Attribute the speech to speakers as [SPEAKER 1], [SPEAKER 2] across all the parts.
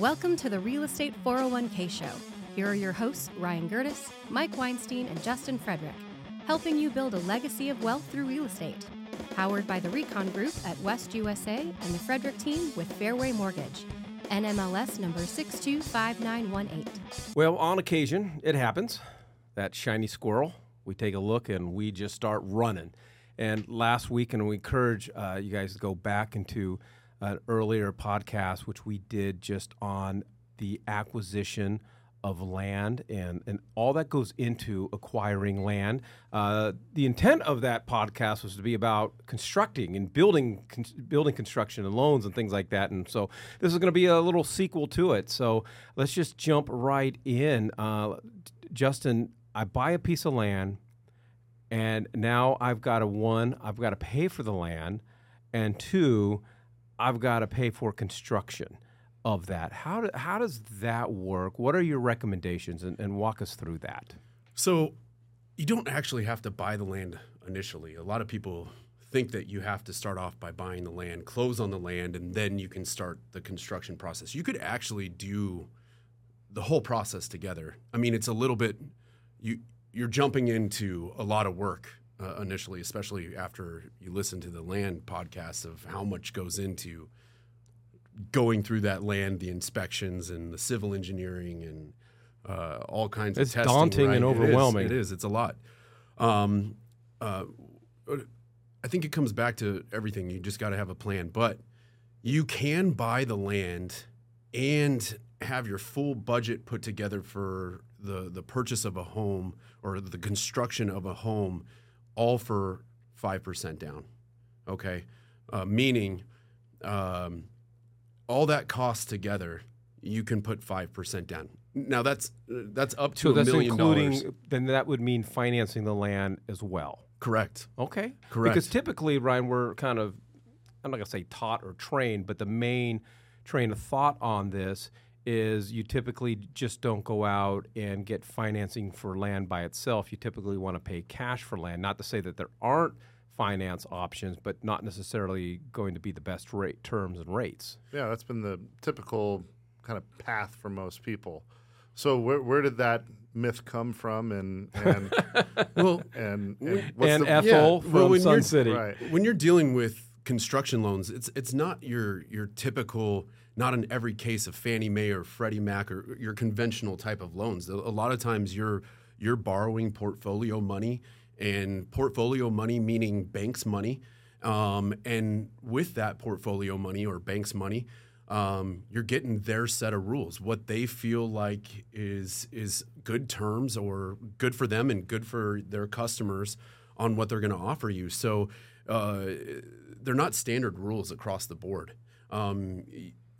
[SPEAKER 1] Welcome to the Real Estate 401k Show. Here are your hosts, Ryan Gerdes, Mike Weinstein, and Justin Frederick, helping you build a legacy of wealth through real estate. Powered by the Recon Group at West USA and the Frederick team with Fairway Mortgage. NMLS number 625918.
[SPEAKER 2] Well, on occasion, it happens. That shiny squirrel, we take a look and we just start running. And last week, and we encourage uh, you guys to go back into an earlier podcast, which we did just on the acquisition of land and, and all that goes into acquiring land. Uh, the intent of that podcast was to be about constructing and building con- building construction and loans and things like that. And so this is going to be a little sequel to it. So let's just jump right in. Uh, Justin, I buy a piece of land, and now I've got to one, I've got to pay for the land, and two, I've got to pay for construction of that. How, do, how does that work? What are your recommendations? And, and walk us through that.
[SPEAKER 3] So, you don't actually have to buy the land initially. A lot of people think that you have to start off by buying the land, close on the land, and then you can start the construction process. You could actually do the whole process together. I mean, it's a little bit you you're jumping into a lot of work uh, initially, especially after you listen to the land podcast of how much goes into going through that land, the inspections and the civil engineering and uh, all kinds
[SPEAKER 2] it's
[SPEAKER 3] of testing.
[SPEAKER 2] It's daunting
[SPEAKER 3] right?
[SPEAKER 2] and overwhelming.
[SPEAKER 3] It is, it is. It's a lot. Um, uh, I think it comes back to everything. You just got to have a plan. But you can buy the land and have your full budget put together for the the purchase of a home or the construction of a home, all for five percent down. Okay, uh, meaning um, all that cost together, you can put five percent down. Now that's that's up to
[SPEAKER 2] So
[SPEAKER 3] a
[SPEAKER 2] that's
[SPEAKER 3] million
[SPEAKER 2] including,
[SPEAKER 3] dollars.
[SPEAKER 2] then that would mean financing the land as well.
[SPEAKER 3] Correct.
[SPEAKER 2] Okay.
[SPEAKER 3] Correct.
[SPEAKER 2] Because typically, Ryan, we're kind of, I'm not going to say taught or trained, but the main train of thought on this is you typically just don't go out and get financing for land by itself. You typically want to pay cash for land. Not to say that there aren't finance options, but not necessarily going to be the best rate terms and rates.
[SPEAKER 4] Yeah, that's been the typical kind of path for most people. So where where did that myth come from, and and
[SPEAKER 3] Well,
[SPEAKER 4] and, and what's
[SPEAKER 2] and
[SPEAKER 4] the,
[SPEAKER 2] Ethel
[SPEAKER 3] yeah,
[SPEAKER 2] from
[SPEAKER 3] well, when
[SPEAKER 2] Sun
[SPEAKER 3] you're-
[SPEAKER 2] City.
[SPEAKER 4] right?
[SPEAKER 3] when you're dealing with construction loans, it's it's not your your typical, not in every case of Fannie Mae or Freddie Mac or your conventional type of loans. A lot of times you're you're borrowing portfolio money, and portfolio money meaning banks money, um, and with that portfolio money or banks money. Um, you're getting their set of rules, what they feel like is is good terms or good for them and good for their customers on what they're going to offer you. So uh, they're not standard rules across the board. Um,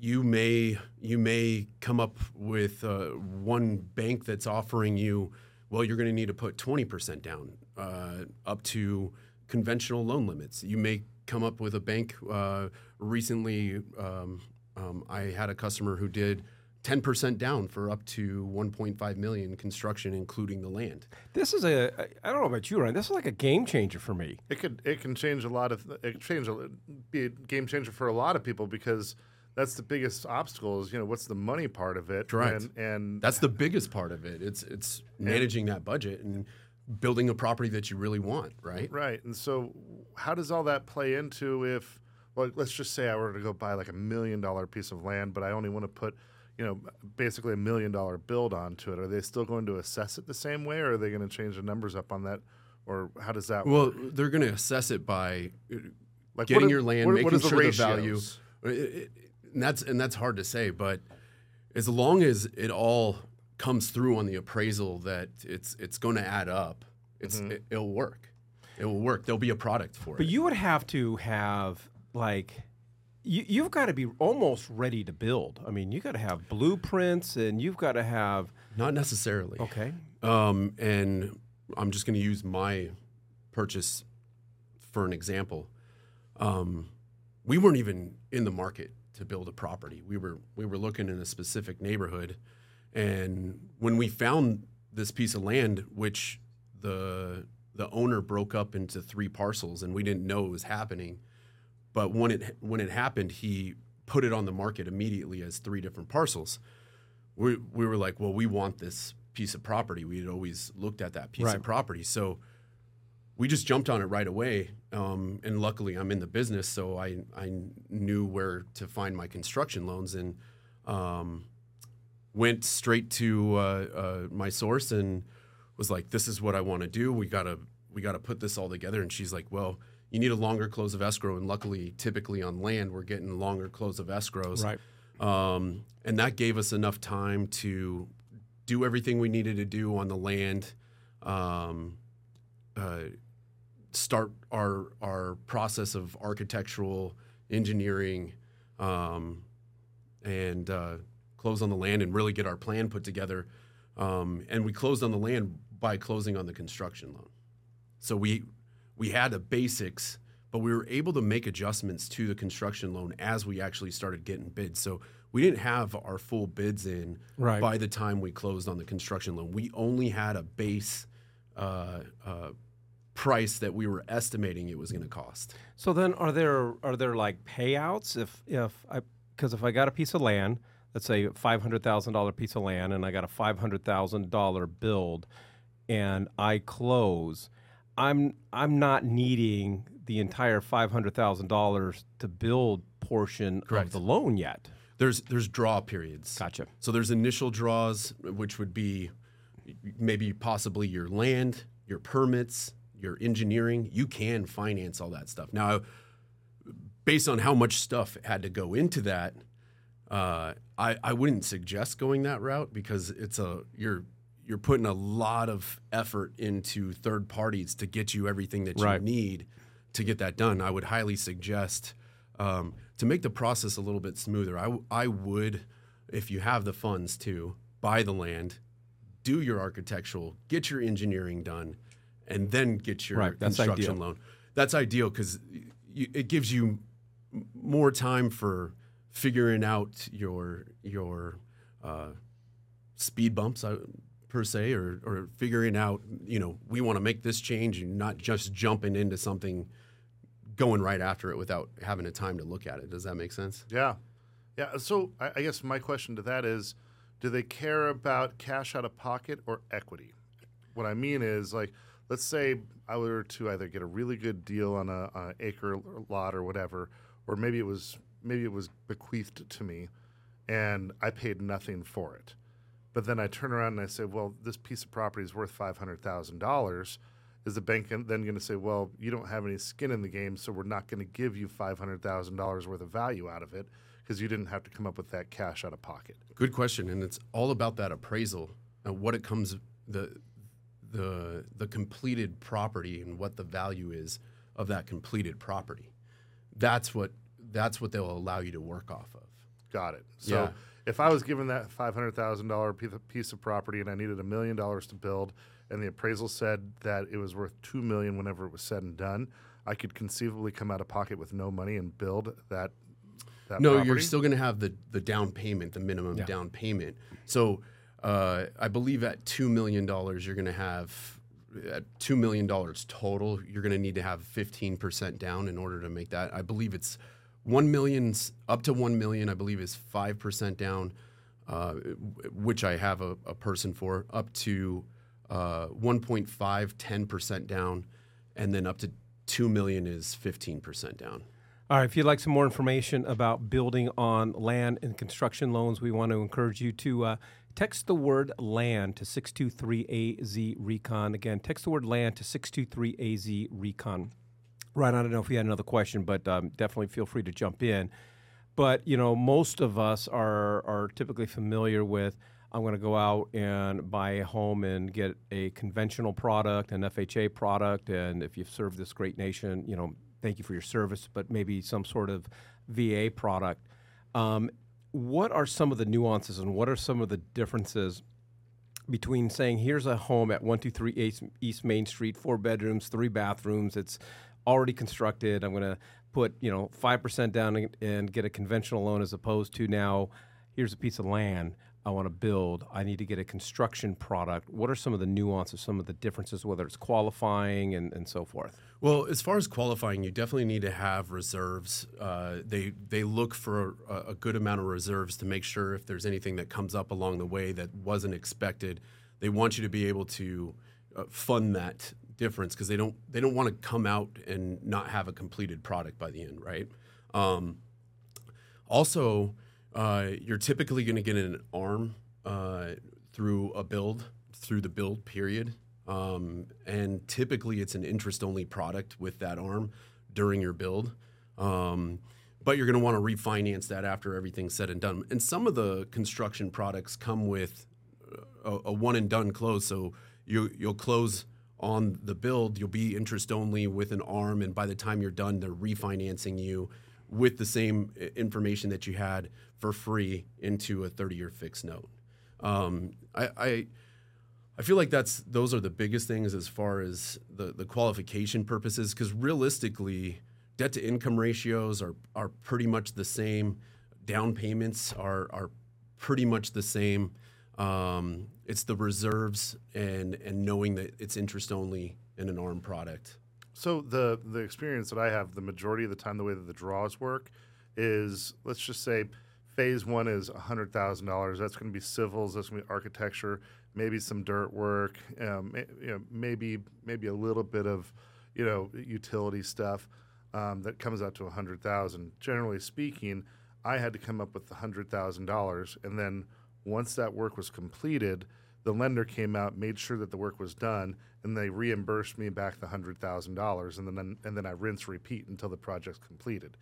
[SPEAKER 3] you may you may come up with uh, one bank that's offering you, well, you're going to need to put 20% down uh, up to conventional loan limits. You may come up with a bank uh, recently. Um, um, I had a customer who did 10% down for up to 1.5 million construction, including the land.
[SPEAKER 2] This is a, I don't know about you, Ryan, this is like a game changer for me.
[SPEAKER 4] It could it can change a lot of it can change a, be a game changer for a lot of people because that's the biggest obstacle is you know what's the money part of it
[SPEAKER 3] Correct.
[SPEAKER 4] and, and
[SPEAKER 3] That's the biggest part of it. It's it's managing that budget and building a property that you really want, right?
[SPEAKER 4] Right. And so, how does all that play into if, well, let's just say I were to go buy like a million dollar piece of land, but I only want to put, you know, basically a million dollar build onto it. Are they still going to assess it the same way, or are they going to change the numbers up on that, or how does that?
[SPEAKER 3] Well,
[SPEAKER 4] work?
[SPEAKER 3] they're going to assess it by uh,
[SPEAKER 4] Like,
[SPEAKER 3] getting
[SPEAKER 4] are-
[SPEAKER 3] your land,
[SPEAKER 4] what-
[SPEAKER 3] making
[SPEAKER 4] what is the
[SPEAKER 3] sure the value. It- it- and that's and that's hard to say, but as long as it all comes through on the appraisal that it's it's going to add up, it's
[SPEAKER 4] Mm-hmm.
[SPEAKER 3] it, it'll work. It will work. There'll be a product for
[SPEAKER 2] But
[SPEAKER 3] it.
[SPEAKER 2] But you would have to have like you, you've got to be almost ready to build. I mean, you got to have blueprints, and you've got to have
[SPEAKER 3] Not necessarily.
[SPEAKER 2] okay.
[SPEAKER 3] Um, and I'm just going to use my purchase for an example. Um, we weren't even in the market to build a property. We were we were looking in a specific neighborhood, and when we found this piece of land, which the the owner broke up into three parcels, and we didn't know it was happening, but when it when it happened, he put it on the market immediately as three different parcels. We we were like, well, we want this piece of property. We had always looked at that piece
[SPEAKER 2] Right.
[SPEAKER 3] of property, so we just jumped on it right away. Um, and luckily, I'm in the business, so I I knew where to find my construction loans and um, went straight to uh, uh, my source and was like, "This is what I want to do. We gotta we gotta put this all together." And she's like, "Well." You need a longer close of escrow, and luckily, typically on land, we're getting longer close of escrows.
[SPEAKER 2] Right.
[SPEAKER 3] Um, and that gave us enough time to do everything we needed to do on the land, um, uh, start our our process of architectural engineering, um, and uh, close on the land and really get our plan put together. Um, and we closed on the land by closing on the construction loan. So we we had the basics, but we were able to make adjustments to the construction loan as we actually started getting bids. So we didn't have our full bids in
[SPEAKER 2] Right.
[SPEAKER 3] by the time we closed on the construction loan. We only had a base uh, uh, price that we were estimating it was going to cost.
[SPEAKER 2] So then, are there are there like payouts if if I because if I got a piece of land, let's say five hundred thousand dollar piece of land, and I got a five hundred thousand dollar build, and I close, I'm I'm not needing the entire five hundred thousand dollars to build portion
[SPEAKER 3] Correct.
[SPEAKER 2] of the loan yet.
[SPEAKER 3] There's there's draw periods.
[SPEAKER 2] Gotcha.
[SPEAKER 3] So there's initial draws, which would be maybe possibly your land, your permits, your engineering. You can finance all that stuff. Now, based on how much stuff had to go into that, uh, I, I wouldn't suggest going that route because it's a you're you're putting a lot of effort into third parties to get you everything that you need to get that done. I would highly suggest um, to make the process a little bit smoother. I, I would, if you have the funds to buy the land, do your architectural, get your engineering done, and then get your
[SPEAKER 2] Right, that's
[SPEAKER 3] construction
[SPEAKER 2] ideal.
[SPEAKER 3] loan. That's ideal because it gives you more time for figuring out your your uh, speed bumps uh, per se, or or figuring out you know we want to make this change and not just jumping into something, going right after it without having a time to look at it. Does that make sense?
[SPEAKER 4] Yeah. Yeah. So I, I guess my question to that is do they care about cash out of pocket or equity? What I mean is, like, let's say I were to either get a really good deal on a, on an acre lot or whatever, or maybe it was maybe it was bequeathed to me, and I paid nothing for it. But then I turn around and I say, well, this piece of property is worth five hundred thousand dollars. Is the bank then going to say, well, you don't have any skin in the game, so we're not going to give you five hundred thousand dollars worth of value out of it because you didn't have to come up with that cash out of pocket?
[SPEAKER 3] Good question, and it's all about that appraisal and what it comes the the the completed property and what the value is of that completed property. That's what that's what they'll allow you to work off of.
[SPEAKER 4] Got it. So
[SPEAKER 3] Yeah.
[SPEAKER 4] if I was given that five hundred thousand dollar piece of property and I needed a million dollars to build, and the appraisal said that it was worth two million whenever it was said and done, I could conceivably come out of pocket with no money and build that. that
[SPEAKER 3] No,
[SPEAKER 4] property?
[SPEAKER 3] you're still going to have the the down payment, the minimum down payment. So uh, I believe at two million dollars, you're going to have at two million dollars total. You're going to need to have fifteen percent down in order to make that. I believe it's one million up to one million. I believe is five percent down, uh, which I have a, a person for. Up to uh, 1.5, 10 percent down, and then up to two million is fifteen percent down.
[SPEAKER 2] All right, if you'd like some more information about building on land and construction loans, we want to encourage you to uh, text the word land to 623AZ Recon. Again, text the word land to 623AZ Recon. Right, I don't know if you had another question, but um, definitely feel free to jump in. But you know, most of us are are typically familiar with. I'm going to go out and buy a home and get a conventional product, an FHA product, and if you've served this great nation, you know, thank you for your service. But maybe some sort of VA product. Um, what are some of the nuances and what are some of the differences between saying here's a home at 123 East, Main Street, four bedrooms, three bathrooms, it's already constructed. I'm going to put you know five percent down and, and get a conventional loan as opposed to now here's a piece of land I want to build. I need to get a construction product. What are some of the nuances, some of the differences, whether it's qualifying and, and so forth?
[SPEAKER 3] Well, as far as qualifying, you definitely need to have reserves. Uh, they they look for a, a, good amount of reserves to make sure if there's anything that comes up along the way that wasn't expected, they want you to be able to uh, fund that difference because they don't they don't want to come out and not have a completed product by the end, right? Um, also, uh, you're typically going to get an arm uh, through a build through the build period. Um, and typically it's an interest only product with that arm during your build. Um, but you're going to want to refinance that after everything's said and done. And some of the construction products come with a, a one and done close. So you, you'll close on the build, you'll be interest only with an arm. And by the time you're done, they're refinancing you with the same information that you had for free into a 30 year fixed note. Um, I, I I feel like that's those are the biggest things as far as the the qualification purposes because realistically, debt to income ratios are are pretty much the same. Down payments are are pretty much the same. Um, it's the reserves and and knowing that it's interest only in an ARM product.
[SPEAKER 4] So the the experience that I have, the majority of the time, the way that the draws work is let's just say phase one is hundred thousand dollars. That's going to be civils. That's going to be architecture maybe some dirt work, um, you know, maybe maybe a little bit of you know utility stuff um, that comes out to a hundred thousand. Generally speaking, I had to come up with a hundred thousand dollars, and then once that work was completed, the lender came out, made sure that the work was done, and they reimbursed me back the hundred thousand dollars, and then and then I rinse repeat until the project's completed.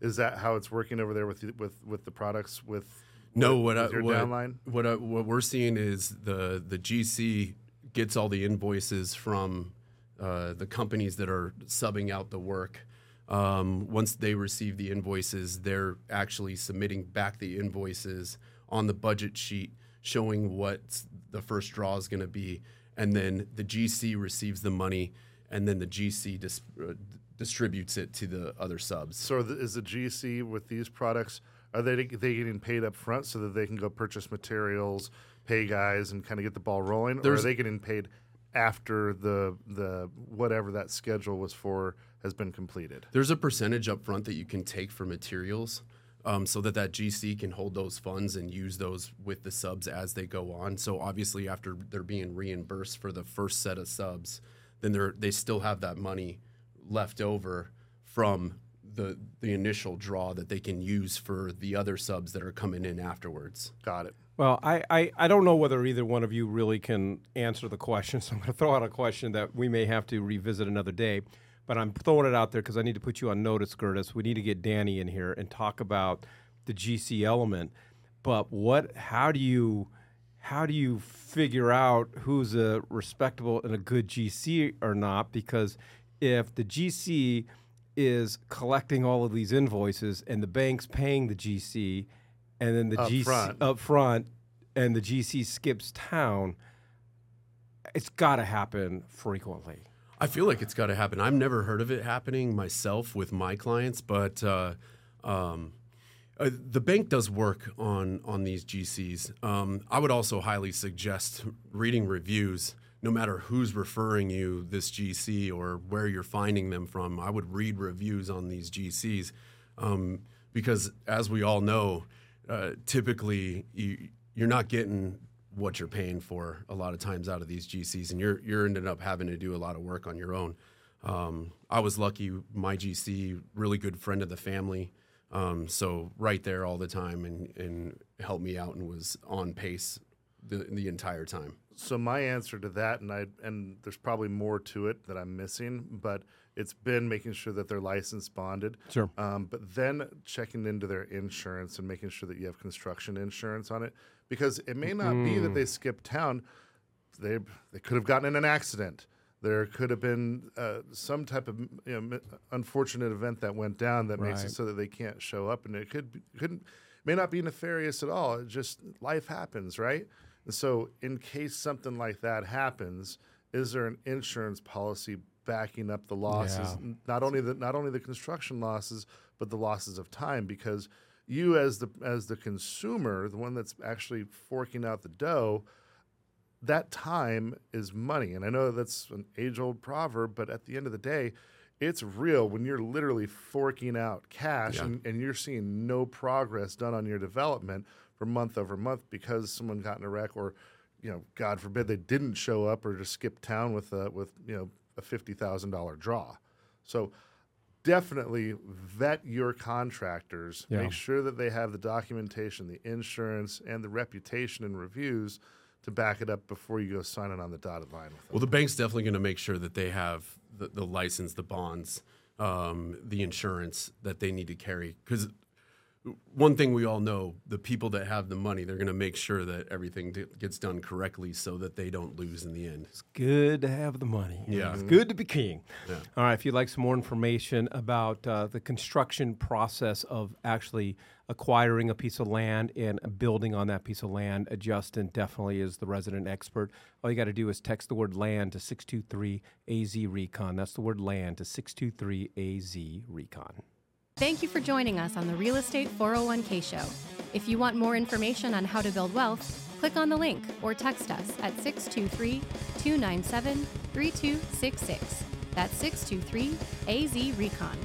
[SPEAKER 4] Is that how it's working over there with with with the products with
[SPEAKER 3] no, what I, what, what, I, what we're seeing is the the GC gets all the invoices from uh, the companies that are subbing out the work. Um, once they receive the invoices, they're actually submitting back the invoices on the budget sheet, showing what the first draw is going to be, and then the GC receives the money, and then the GC dis- uh, distributes it to the other subs.
[SPEAKER 4] So, the, is the GC with these products? Are they they getting paid up front so that they can go purchase materials, pay guys, and kind of get the ball rolling, There's, or are they getting paid after the the whatever that schedule was for has been completed?
[SPEAKER 3] There's a percentage up front that you can take for materials. Um, so that that GC can hold those funds and use those with the subs as they go on. So obviously, after they're being reimbursed for the first set of subs, then they're they still have that money left over from the the initial draw that they can use for the other subs that are coming in afterwards.
[SPEAKER 4] Got it.
[SPEAKER 2] Well, I, I, I don't know whether either one of you really can answer the question, so I'm going to throw out a question that we may have to revisit another day. But I'm throwing it out there because I need to put you on notice, Curtis. We need to get Danny in here and talk about the GC element. But what? How do you? How do you figure out who's a respectable and a good GC or not? Because if the GC is collecting all of these invoices and the bank's paying the GC and then the
[SPEAKER 4] up
[SPEAKER 2] GC
[SPEAKER 4] front.
[SPEAKER 2] up front and the GC skips town, it's got to happen frequently.
[SPEAKER 3] I feel like it's got to happen. I've never heard of it happening myself with my clients, but uh, um, uh, the bank does work on on these GCs. Um, I would also highly suggest reading reviews no matter who's referring you this GC or where you're finding them from, I would read reviews on these GCs um, because, as we all know, uh, typically you, you're not getting what you're paying for a lot of times out of these GCs, and you're you're ended up having to do a lot of work on your own. Um, I was lucky; my GC, really good friend of the family, um, so right there all the time and and helped me out and was on pace the the entire time
[SPEAKER 4] so my answer to that, and I and there's probably more to it that I'm missing, but it's been making sure that they're licensed, bonded.
[SPEAKER 2] Sure.
[SPEAKER 4] Um, but then checking into their insurance and making sure that you have construction insurance on it, because it may not mm. be that they skipped town. They they could have gotten in an accident. There could have been uh, some type of you know, unfortunate event that went down that right. makes it so that they can't show up, and it could couldn't may not be nefarious at all. It just life happens, right? And So, in case something like that happens, is there an insurance policy backing up the losses? Yeah. Not only the not only the construction losses, but the losses of time, because you as the as the consumer, the one that's actually forking out the dough, that time is money. And I know that's an age old proverb, but at the end of the day, it's real when you're literally forking out cash
[SPEAKER 3] Yeah.
[SPEAKER 4] and, and you're seeing no progress done on your development for month over month because someone got in a wreck or, you know, God forbid they didn't show up or just skip town with a with, you know, a fifty thousand dollar draw. So definitely vet your contractors.
[SPEAKER 2] Yeah.
[SPEAKER 4] Make sure that they have the documentation, the insurance, and the reputation and reviews to back it up before you go signing on the dotted line with them.
[SPEAKER 3] Well, the bank's definitely going to make sure that they have the, the license, the bonds, um, the insurance that they need to carry. Because one thing we all know the people that have the money, they're going to make sure that everything d- gets done correctly so that they don't lose in the end.
[SPEAKER 2] It's good to have the money.
[SPEAKER 3] Yeah.
[SPEAKER 2] It's good to be king.
[SPEAKER 3] Yeah.
[SPEAKER 2] All right. If you'd like some more information about uh, the construction process of actually acquiring a piece of land and building on that piece of land, uh, Justin definitely is the resident expert. All you got to do is text the word land to 623 AZ Recon. That's the word land to 623 AZ Recon.
[SPEAKER 1] Thank you for joining us on the Real Estate 401k Show. If you want more information on how to build wealth, click on the link or text us at 623 297 3266. That's 623 AZ Recon.